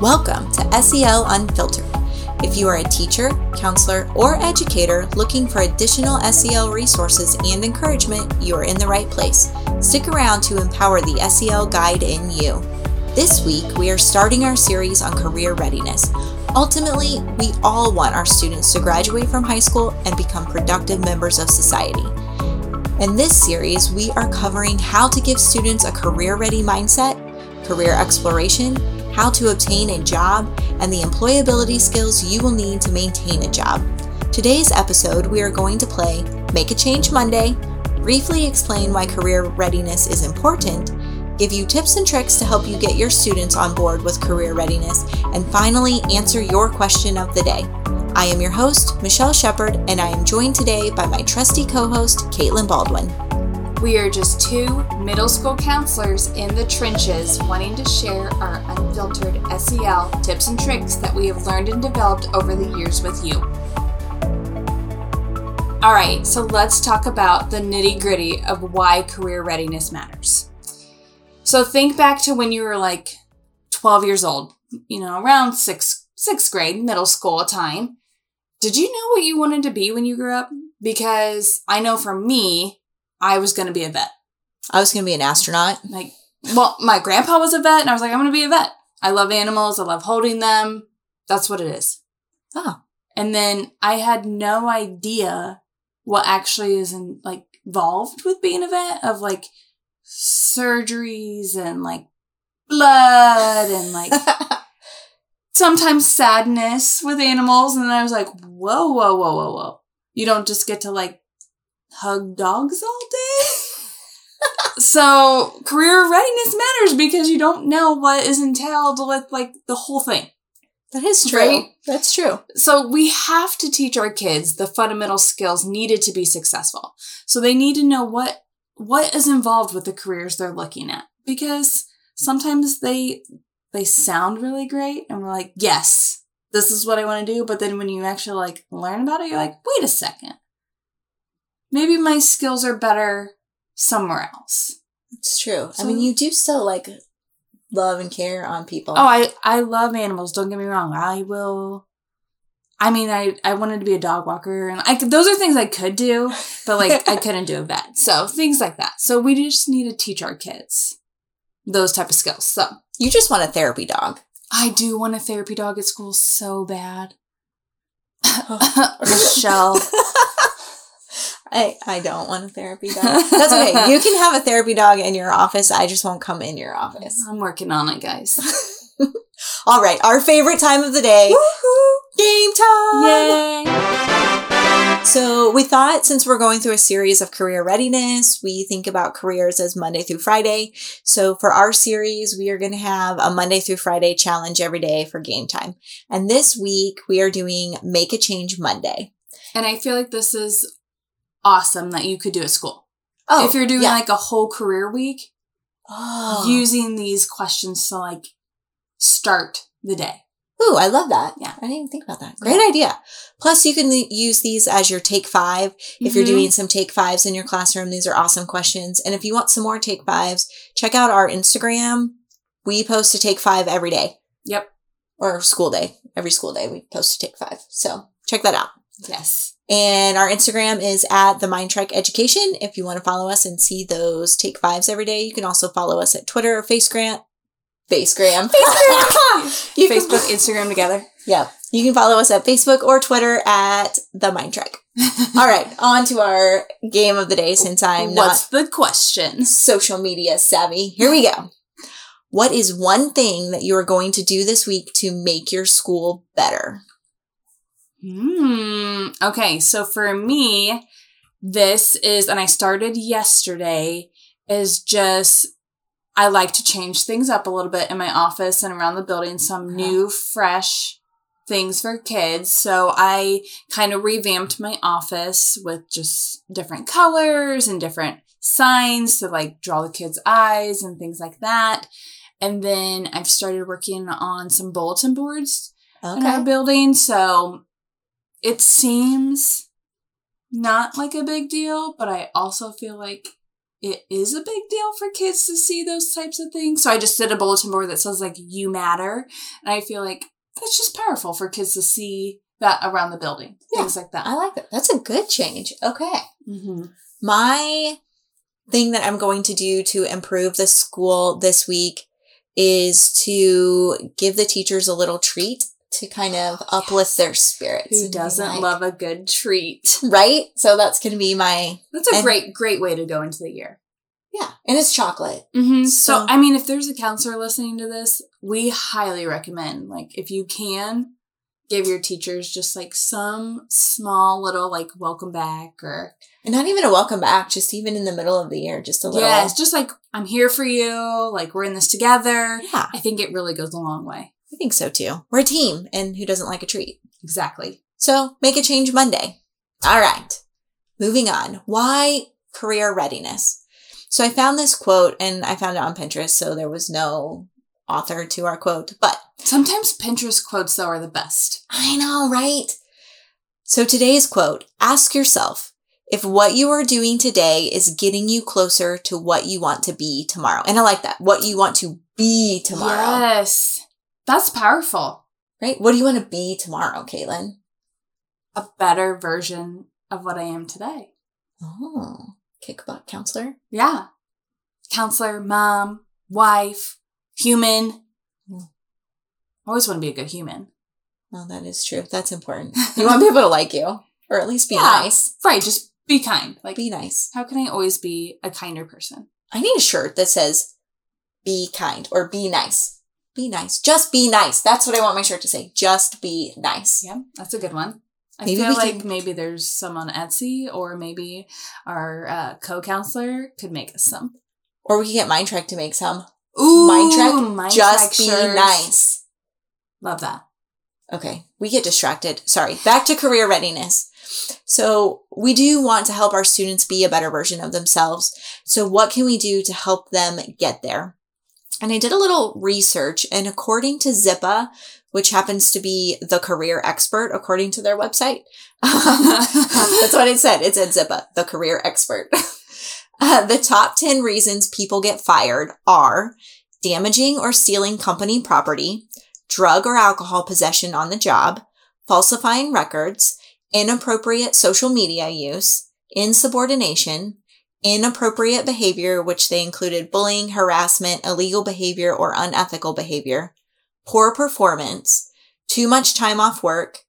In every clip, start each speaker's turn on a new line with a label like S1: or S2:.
S1: Welcome to SEL Unfiltered. If you are a teacher, counselor, or educator looking for additional SEL resources and encouragement, you are in the right place. Stick around to empower the SEL guide in you. This week, we are starting our series on career readiness. Ultimately, we all want our students to graduate from high school and become productive members of society. In this series, we are covering how to give students a career ready mindset, career exploration, how to obtain a job, and the employability skills you will need to maintain a job. Today's episode, we are going to play Make a Change Monday, briefly explain why career readiness is important, give you tips and tricks to help you get your students on board with career readiness, and finally answer your question of the day. I am your host, Michelle Shepard, and I am joined today by my trusty co host, Caitlin Baldwin.
S2: We are just two middle school counselors in the trenches wanting to share our unfiltered SEL tips and tricks that we have learned and developed over the years with you. All right, so let's talk about the nitty gritty of why career readiness matters. So think back to when you were like 12 years old, you know, around sixth, sixth grade, middle school time. Did you know what you wanted to be when you grew up? Because I know for me, I was going to be a vet.
S1: I was going to be an astronaut.
S2: Like, well, my grandpa was a vet, and I was like, I'm going to be a vet. I love animals. I love holding them. That's what it is.
S1: Oh.
S2: And then I had no idea what actually is in, like involved with being a vet of like surgeries and like blood and like sometimes sadness with animals. And then I was like, whoa, whoa, whoa, whoa, whoa. You don't just get to like hug dogs all day. so career readiness matters because you don't know what is entailed with like the whole thing.
S1: That is true.
S2: Right?
S1: That's true.
S2: So we have to teach our kids the fundamental skills needed to be successful. So they need to know what what is involved with the careers they're looking at because sometimes they they sound really great and we're like, "Yes, this is what I want to do." But then when you actually like learn about it, you're like, "Wait a second. Maybe my skills are better somewhere else."
S1: It's true.
S2: So-
S1: I mean, you do still like love and care on people.
S2: Oh, I I love animals. Don't get me wrong. I will. I mean, I I wanted to be a dog walker, and I could, those are things I could do, but like I couldn't do a vet. So things like that. So we just need to teach our kids those type of skills. So
S1: you just want a therapy dog.
S2: I do want a therapy dog at school so bad. Michelle,
S1: I, I don't want a therapy dog. That's okay. You can have a therapy dog in your office. I just won't come in your office.
S2: I'm working on it, guys.
S1: All right. Our favorite time of the day. Game time.
S2: Yay!
S1: So we thought since we're going through a series of career readiness, we think about careers as Monday through Friday. So for our series, we are going to have a Monday through Friday challenge every day for game time. And this week we are doing Make a Change Monday.
S2: And I feel like this is awesome that you could do at school.
S1: Oh,
S2: if you're doing
S1: yeah.
S2: like a whole career week,
S1: oh.
S2: using these questions to like start the day.
S1: Ooh, I love that.
S2: Yeah.
S1: I didn't even think about that. Great idea. Plus, you can use these as your take five. If you're
S2: Mhm.
S1: doing some take fives in your classroom, these are awesome questions. And if you want some more take fives, check out our Instagram. We post a take five every day
S2: Yep.
S1: or school day. Every school day, we post a take five. So check that out.
S2: Yes.
S1: And our Instagram is at the Mind Trek Education. If you want to follow us and see those take fives every day, you can also follow us at Twitter or Facegram. Facegram. You can-
S2: Facebook, Instagram together.
S1: yeah. You can follow us at Facebook or Twitter at the Mind Trek. All right, on to our game of the day since I'm not
S2: What's the question?
S1: social media savvy. Here we go. What is one thing that you are going to do this week to make your school better?
S2: Hmm. Okay. So for me, this is, and I started yesterday, is just, I like to change things up a little bit in my office and around the building, some new, fresh things for kids. So I kind of revamped my office with just different colors and different signs to like draw the kids' eyes and things like that. And then I've started working on some bulletin boards in our building. So it seems not like a big deal, but I also feel like it is a big deal for kids to see those types of things. So I just did a bulletin board that says like you matter. And I feel like that's just powerful for kids to see that around the building.
S1: Yeah.
S2: Things like that.
S1: I like that. That's a good change. Okay.
S2: Mm-hmm.
S1: My thing that I'm going to do to improve the school this week is to give the teachers a little treat to kind of uplift their spirits.
S2: Who doesn't
S1: like-
S2: love a good treat?
S1: right? So that's going to be my
S2: That's a
S1: And-
S2: great, great way to go into the year.
S1: yeah, and it's chocolate.
S2: Mm-hmm.
S1: So-
S2: So, I mean, if there's a counselor listening to this, we highly recommend, like, if you can, give your teachers just like some small little, like, welcome back or,
S1: And not even a welcome back, just even in the middle of the year, just a little.
S2: yeah, it's just like, I'm here for you. Like, we're in this together.
S1: Yeah,
S2: I think it really goes a long way.
S1: I think so too. We're a team, and who doesn't like a treat?
S2: Exactly.
S1: So make a change Monday. All right. Moving on. Why career readiness? So I found this quote and I found it on Pinterest. So there was no author to our quote, but
S2: Sometimes Pinterest quotes, though, are the best.
S1: I know, right? So today's quote ask yourself if what you are doing today is getting you closer to what you want to be tomorrow. And I like that. What you want to be tomorrow,
S2: Yes. That's powerful.
S1: right? What do you want to be tomorrow, Caitlin?
S2: A better version of what I am today.
S1: Oh, kick butt counselor.
S2: Yeah. Counselor, mom, wife, human.
S1: Hmm.
S2: Always want to be a good human.
S1: Well, that is true. That's important. You want people to like you, or at least be
S2: Yeah.
S1: nice.
S2: Right. Just be kind. Like,
S1: Be nice.
S2: how can I always be a kinder person?
S1: I need a shirt that says "Be kind" or "Be nice." Be nice. Just be nice. That's what I want my shirt to say. Just be nice.
S2: Yeah, that's a good one. I
S1: Maybe
S2: feel like
S1: can-
S2: maybe there's some on Etsy, or maybe our uh, co-counselor could make us some.
S1: Or we can get Mind Trek to make some.
S2: Ooh,
S1: Mind Trek.
S2: Mind
S1: Just be
S2: shirts.
S1: nice.
S2: Love that.
S1: Okay, we get distracted. Sorry. Back to career readiness. So, we do want to help our students be a better version of themselves. So, what can we do to help them get there? And I did a little research, and according to Zippia, which happens to be the career expert according to their website, that's what it said. It said Zippia, the career expert. Uh, the top 10 reasons people get fired are damaging or stealing company property, drug or alcohol possession on the job, falsifying records, inappropriate social media use, insubordination, inappropriate behavior, which they included bullying, harassment, illegal behavior, or unethical behavior, poor performance, too much time off work,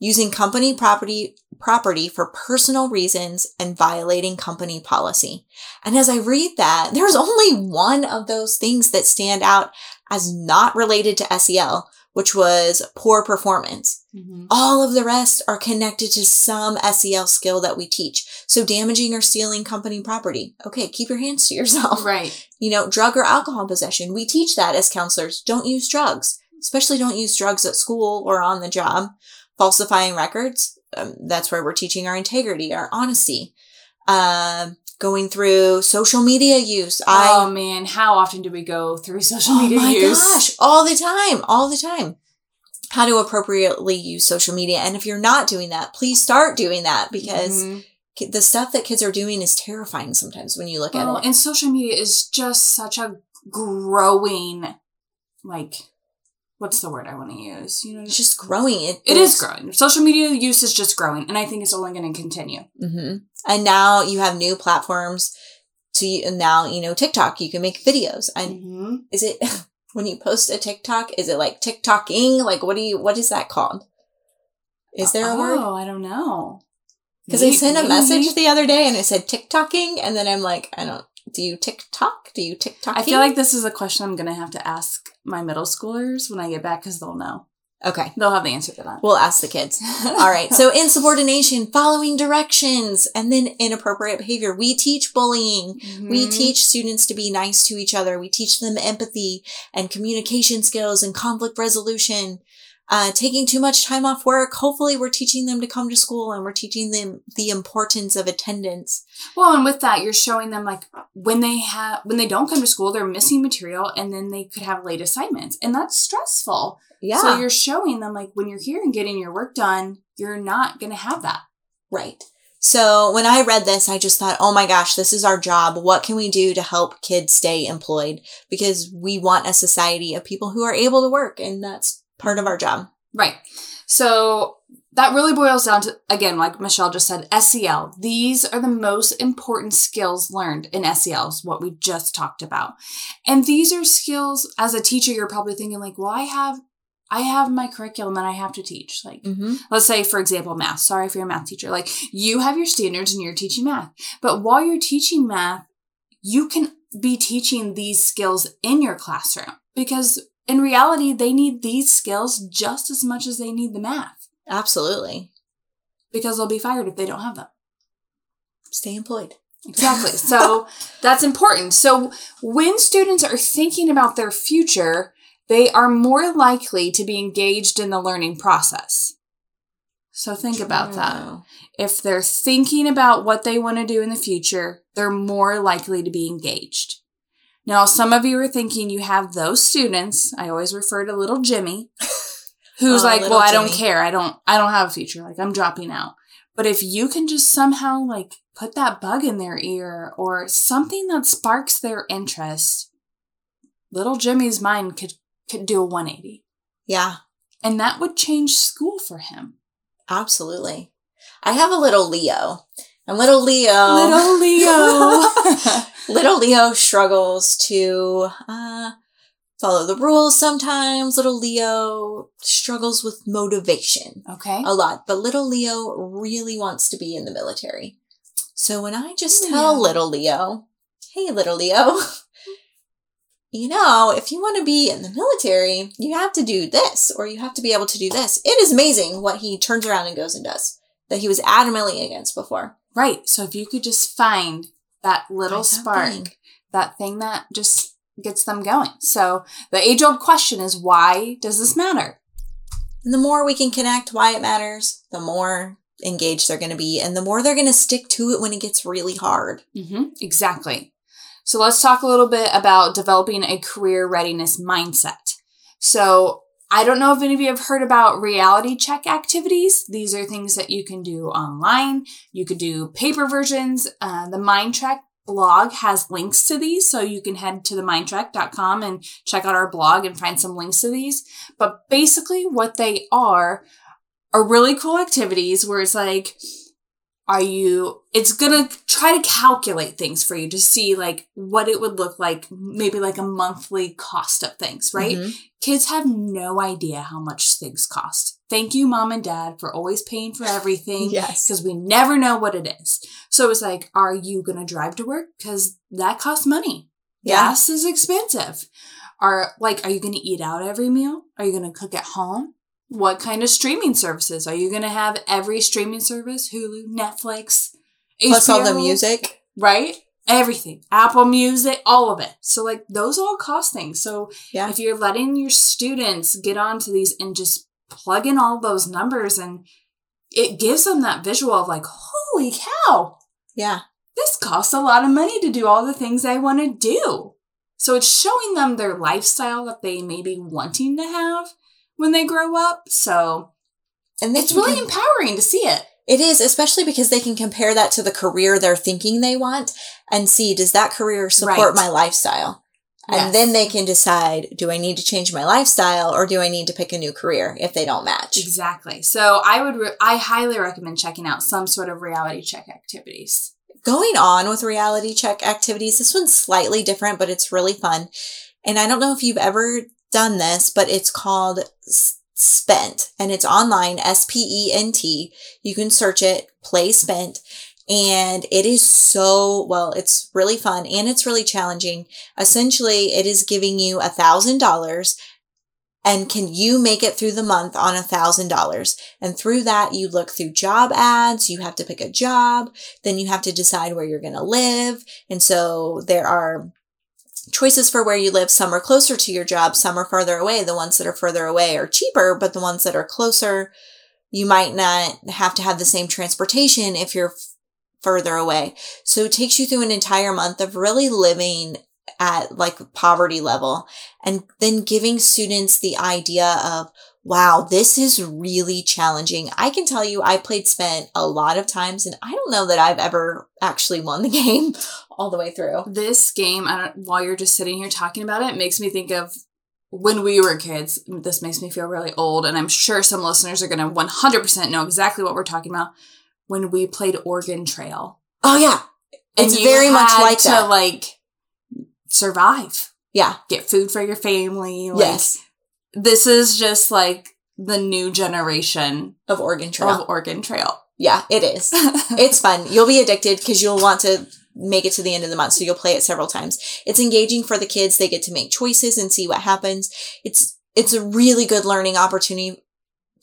S1: using company property property for personal reasons and violating company policy. And as I read that, there's only one of those things that stand out as not related to SEL, which was poor performance.
S2: Mhm.
S1: All of the rest are connected to some SEL skill that we teach. So damaging or stealing company property. Okay, keep your hands to yourself.
S2: Right.
S1: You know, drug or alcohol possession. We teach that as counselors. Don't use drugs, especially don't use drugs at school or on the job. Falsifying records. Um, that's where we're teaching our integrity, our honesty. Um, going through social media use.
S2: oh man, how often do we go through social media use?
S1: oh
S2: media
S1: my
S2: use?
S1: gosh, all the time, all the time. How to appropriately use social media. And if you're not doing that, please start doing that because
S2: Mhm.
S1: the stuff that kids are doing is terrifying sometimes when you look at it.
S2: and social media is just such a growing, like, what's the word I want to use? You know,
S1: It's just growing. It,
S2: it is growing. Social media use is just growing, and I think it's only going to continue.
S1: hmm And now you have new platforms to and now, you know, TikTok, you can make videos. And
S2: Mhm.
S1: is it when you post a TikTok, is it like TikToking? Like what do you what is that called? Is there a
S2: oh,
S1: word?
S2: I don't know.
S1: Because I sent a message the other day and it said TikToking, and then I'm like, I don't. Do you TikTok? Do you TikTok?
S2: I feel like this is a question I'm going to have to ask my middle schoolers when I get back because they'll know.
S1: okay.
S2: They'll have the answer to that.
S1: We'll ask the kids. All right. So insubordination, following directions, and then inappropriate behavior. We teach bullying. We
S2: Mhm.
S1: teach students to be nice to each other. We teach them empathy and communication skills and conflict resolution. Uh, taking too much time off work. Hopefully, we're teaching them to come to school and we're teaching them the importance of attendance.
S2: Well, and with that, you're showing them like when they have when they don't come to school, they're missing material, and then they could have late assignments, and that's stressful.
S1: Yeah.
S2: So you're showing them like when you're here and getting your work done, you're not going to have that.
S1: right. So when I read this, I just thought, oh my gosh, this is our job. What can we do to help kids stay employed? Because we want a society of people who are able to work, and that's part of our job.
S2: Right. So that really boils down to, again, like Michelle just said, SEL. These are the most important skills learned in SELs, what we just talked about. And these are skills, as a teacher, you're probably thinking, like, well, I have I have my curriculum that I have to teach. Like, mm-hmm. let's say, for example, math. Sorry if you're a math teacher. Like, you have your standards and you're teaching math. But while you're teaching math, you can be teaching these skills in your classroom because in reality, they need these skills just as much as they need the math.
S1: Absolutely.
S2: Because they'll be fired if they don't have them.
S1: Stay employed.
S2: Exactly. So that's important. So when students are thinking about their future, they are more likely to be engaged in the learning process. So think about that. If they're thinking about what they want to do in the future, they're more likely to be engaged. Now, some of you are thinking you have those students. I always refer to little Jimmy, who's oh, like, "Well, I don't care. I don't. I don't have a future. Like, I'm dropping out." But if you can just somehow like put that bug in their ear or something that sparks their interest, little Jimmy's mind could could do a 180.
S1: Yeah.
S2: And that would change school for him.
S1: Absolutely. I have a little Leo. And little Leo.
S2: Little Leo.
S1: little Leo struggles to uh, follow the rules sometimes. Little Leo struggles with motivation.
S2: Okay.
S1: A lot. But little Leo really wants to be in the military. So when I just tell little Leo, hey, little Leo, you know, if you want to be in the military, you have to do this or you have to be able to do this. It is amazing what he turns around and goes and does that he was adamantly against before.
S2: Right. So if you could just find that little spark, that thing. that thing that just gets them going. So the age old question is why does this matter?
S1: And the more we can connect why it matters, the more engaged they're going to be and the more they're going to stick to it when it gets really hard.
S2: Mm-hmm. Exactly. So let's talk a little bit about developing a career readiness mindset. So I don't know if any of you have heard about reality check activities. These are things that you can do online. You could do paper versions. Uh, the MindTrek blog has links to these. So you can head to the mindtrek.com and check out our blog and find some links to these. But basically what they are are really cool activities where it's like, are you it's gonna try to calculate things for you to see like what it would look like maybe like a monthly cost of things right? Mm-hmm. kids have no idea how much things cost. Thank you mom and dad for always paying for everything
S1: yes.
S2: because we never know what it is. So it's like are you gonna drive to work? Because that costs money. Yeah. gas is expensive. Are like are you gonna eat out every meal? Are you gonna cook at home what kind of streaming services? Are you going to have every streaming service? Hulu, Netflix,
S1: Plus HBO, all the music.
S2: Right? Everything. Apple Music, all of it. So, like, those all cost things. So,
S1: yeah.
S2: if you're letting your students get onto these and just plug in all those numbers, and it gives them that visual of, like, holy cow.
S1: Yeah.
S2: This costs a lot of money to do all the things I want to do. So, it's showing them their lifestyle that they may be wanting to have when they grow up. So, and it's really can, empowering to see it.
S1: It is, especially because they can compare that to the career they're thinking they want and see, does that career support right. my lifestyle? And yes. then they can decide, do I need to change my lifestyle or do I need to pick a new career if they don't match?
S2: Exactly. So I would, re- I highly recommend checking out some sort of reality check activities.
S1: Going on with reality check activities, this one's slightly different, but it's really fun. And I don't know if you've ever done this, but it's called Spent and it's online, S P E N T. You can search it, Play Spent. And it is so, well, it's really fun and it's really challenging. Essentially, it is giving you a thousand dollars and can you make it through the month on a thousand dollars and through that you look through job ads you have to pick a job then you have to decide where you're going to live and so there are choices for where you live. Some are closer to your job, some are further away. The ones that are further away are cheaper, but the ones that are closer, you might not have to have the same transportation if you're f- further away. So it takes you through an entire month of really living at like poverty level and then giving students the idea of wow, this is really challenging. I can tell you, I played Spent a lot of times, and I don't know that I've ever actually won the game all the way through.
S2: This game, I don't, while you're just sitting here talking about it, makes me think of when we were kids. This makes me feel really old, and I'm sure some listeners are going to 100% know exactly what we're talking about. When we played Oregon Trail.
S1: Oh, yeah.
S2: And
S1: It's very much like
S2: to,
S1: that.
S2: like, survive.
S1: Yeah.
S2: Get food for your family. Like,
S1: yes.
S2: This is just like the new generation
S1: Of Oregon Trail.
S2: of Oregon Trail.
S1: yeah, it is. it's fun. You'll be addicted because you'll want to make it to the end of the month. So you'll play it several times. It's engaging for the kids. They get to make choices and see what happens. It's, it's a really good learning opportunity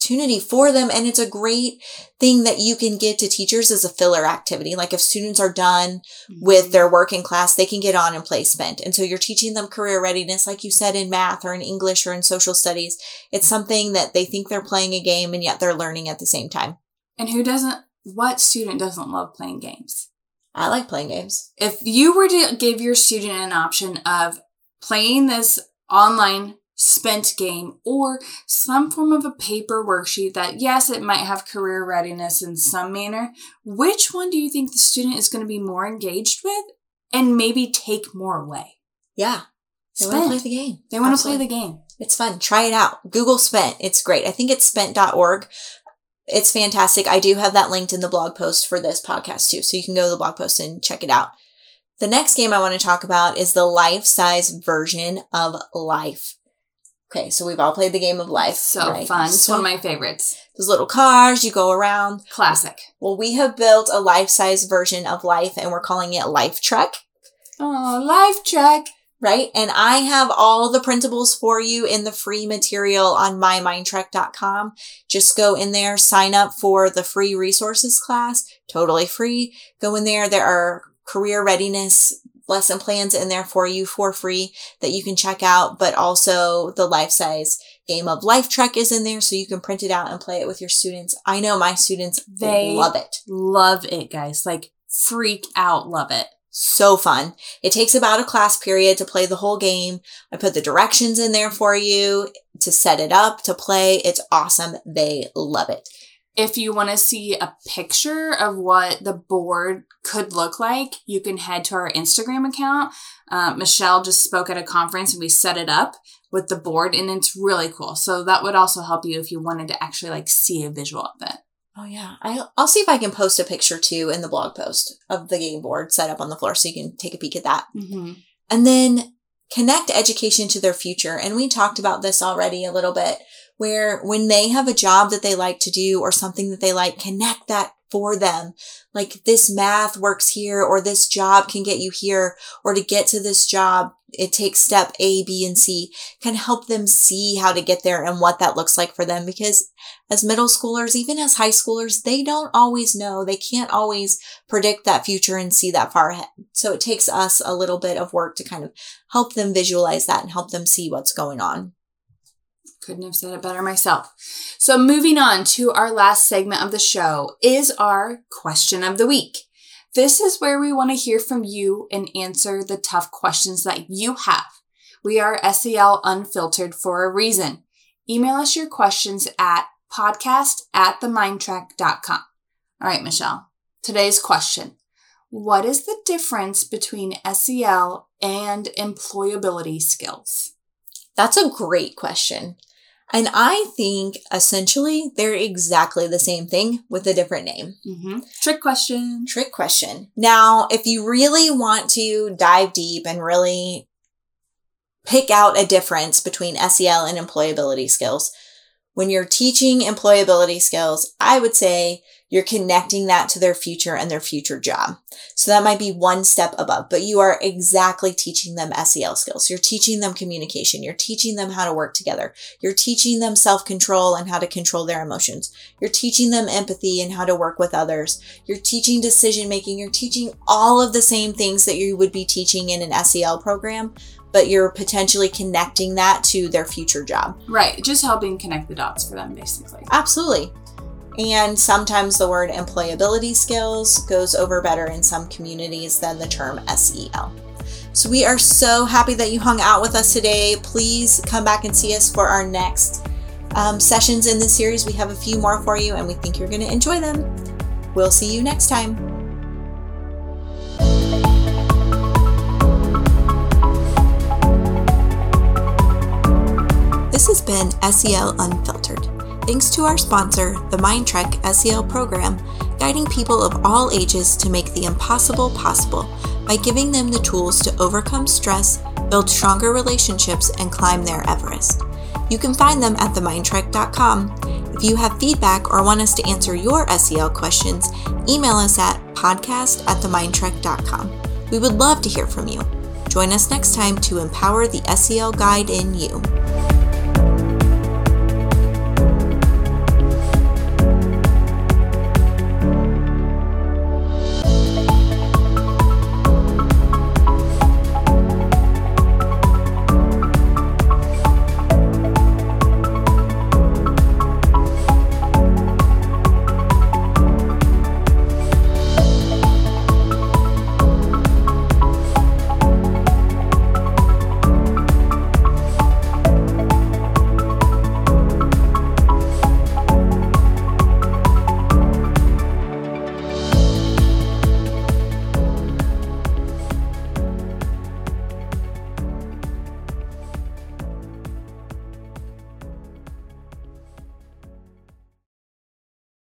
S1: opportunity for them. And it's a great thing that you can give to teachers as a filler activity. Like if students are done with mm-hmm. their work in class, they can get on and play spent. And so you're teaching them career readiness, like you said, in math or in English or in social studies. It's something that they think they're playing a game and yet they're learning at the same time.
S2: And who doesn't, what student doesn't love playing games?
S1: I like playing games.
S2: If you were to give your student an option of playing this online spent game or some form of a paper worksheet that, yes, it might have career readiness in some manner, which one do you think the student is going to be more engaged with and maybe take more away?
S1: Yeah. They want to play the game.
S2: They want to play the game.
S1: It's fun. Try it out. Google Spent. It's great. I think it's spent.org. It's fantastic. I do have that linked in the blog post for this podcast too. So you can go to the blog post and check it out. The next game I want to talk about is the life size version of life. Okay, so we've all played the game of life.
S2: So
S1: right?
S2: fun. It's
S1: So
S2: one of my favorites.
S1: those little cars, you go around.
S2: Classic.
S1: Well, we have built a life size version of life and we're calling it Life Trek.
S2: Oh, life track.
S1: right? And I have all the printables for you in the free material on mymindtrek.com. Just go in there, sign up for the free resources class, totally free. Go in there. There are career readiness lesson plans in there for you for free that you can check out, but also the life size game of Life Trek is in there so you can print it out and play it with your students. I know my students,
S2: They-
S1: love it.
S2: Love it, guys. Like, freak out. Love it.
S1: So fun. It takes about a class period to play the whole game. I put the directions in there for you to set it up, to play. It's awesome. They love it.
S2: If you want to see a picture of what the board could look like, you can head to our Instagram account. Uh, Michelle just spoke at a conference and we set it up with the board and it's really cool. So that would also help you if you wanted to actually like see a visual of it.
S1: Oh yeah. I, I'll see if I can post a picture too in the blog post of the game board set up on the floor so you can take a peek at that.
S2: Mm-hmm.
S1: And then connect education to their future. And we talked about this already a little bit where when they have a job that they like to do or something that they like, connect that for them. Like this math works here or this job can get you here or to get to this job, it takes step A, B, and C can help them see how to get there and what that looks like for them. Because as middle schoolers, even as high schoolers, they don't always know. They can't always predict that future and see that far ahead. So it takes us a little bit of work to kind of help them visualize that and help them see what's going on.
S2: Couldn't have said it better myself. So, moving on to our last segment of the show is our question of the week. This is where we want to hear from you and answer the tough questions that you have. We are SEL Unfiltered for a reason. Email us your questions at podcast at themindtrek.com. All right, Michelle. Today's question What is the difference between SEL and employability skills?
S1: That's a great question. And I think essentially they're exactly the same thing with a different name.
S2: Mm-hmm. Trick question.
S1: Trick question. Now, if you really want to dive deep and really pick out a difference between SEL and employability skills, when you're teaching employability skills, I would say you're connecting that to their future and their future job. So that might be one step above, but you are exactly teaching them SEL skills. You're teaching them communication. You're teaching them how to work together. You're teaching them self control and how to control their emotions. You're teaching them empathy and how to work with others. You're teaching decision making. You're teaching all of the same things that you would be teaching in an SEL program, but you're potentially connecting that to their future job.
S2: Right, just helping connect the dots for them, basically.
S1: Absolutely. And sometimes the word employability skills goes over better in some communities than the term SEL. So we are so happy that you hung out with us today. Please come back and see us for our next um, sessions in this series. We have a few more for you, and we think you're going to enjoy them. We'll see you next time. This has been SEL Unfiltered. Thanks to our sponsor, the Mindtrek SEL program, guiding people of all ages to make the impossible possible by giving them the tools to overcome stress, build stronger relationships, and climb their Everest. You can find them at themindtrek.com. If you have feedback or want us to answer your SEL questions, email us at podcast at themindtrek.com. We would love to hear from you. Join us next time to empower the SEL guide in you.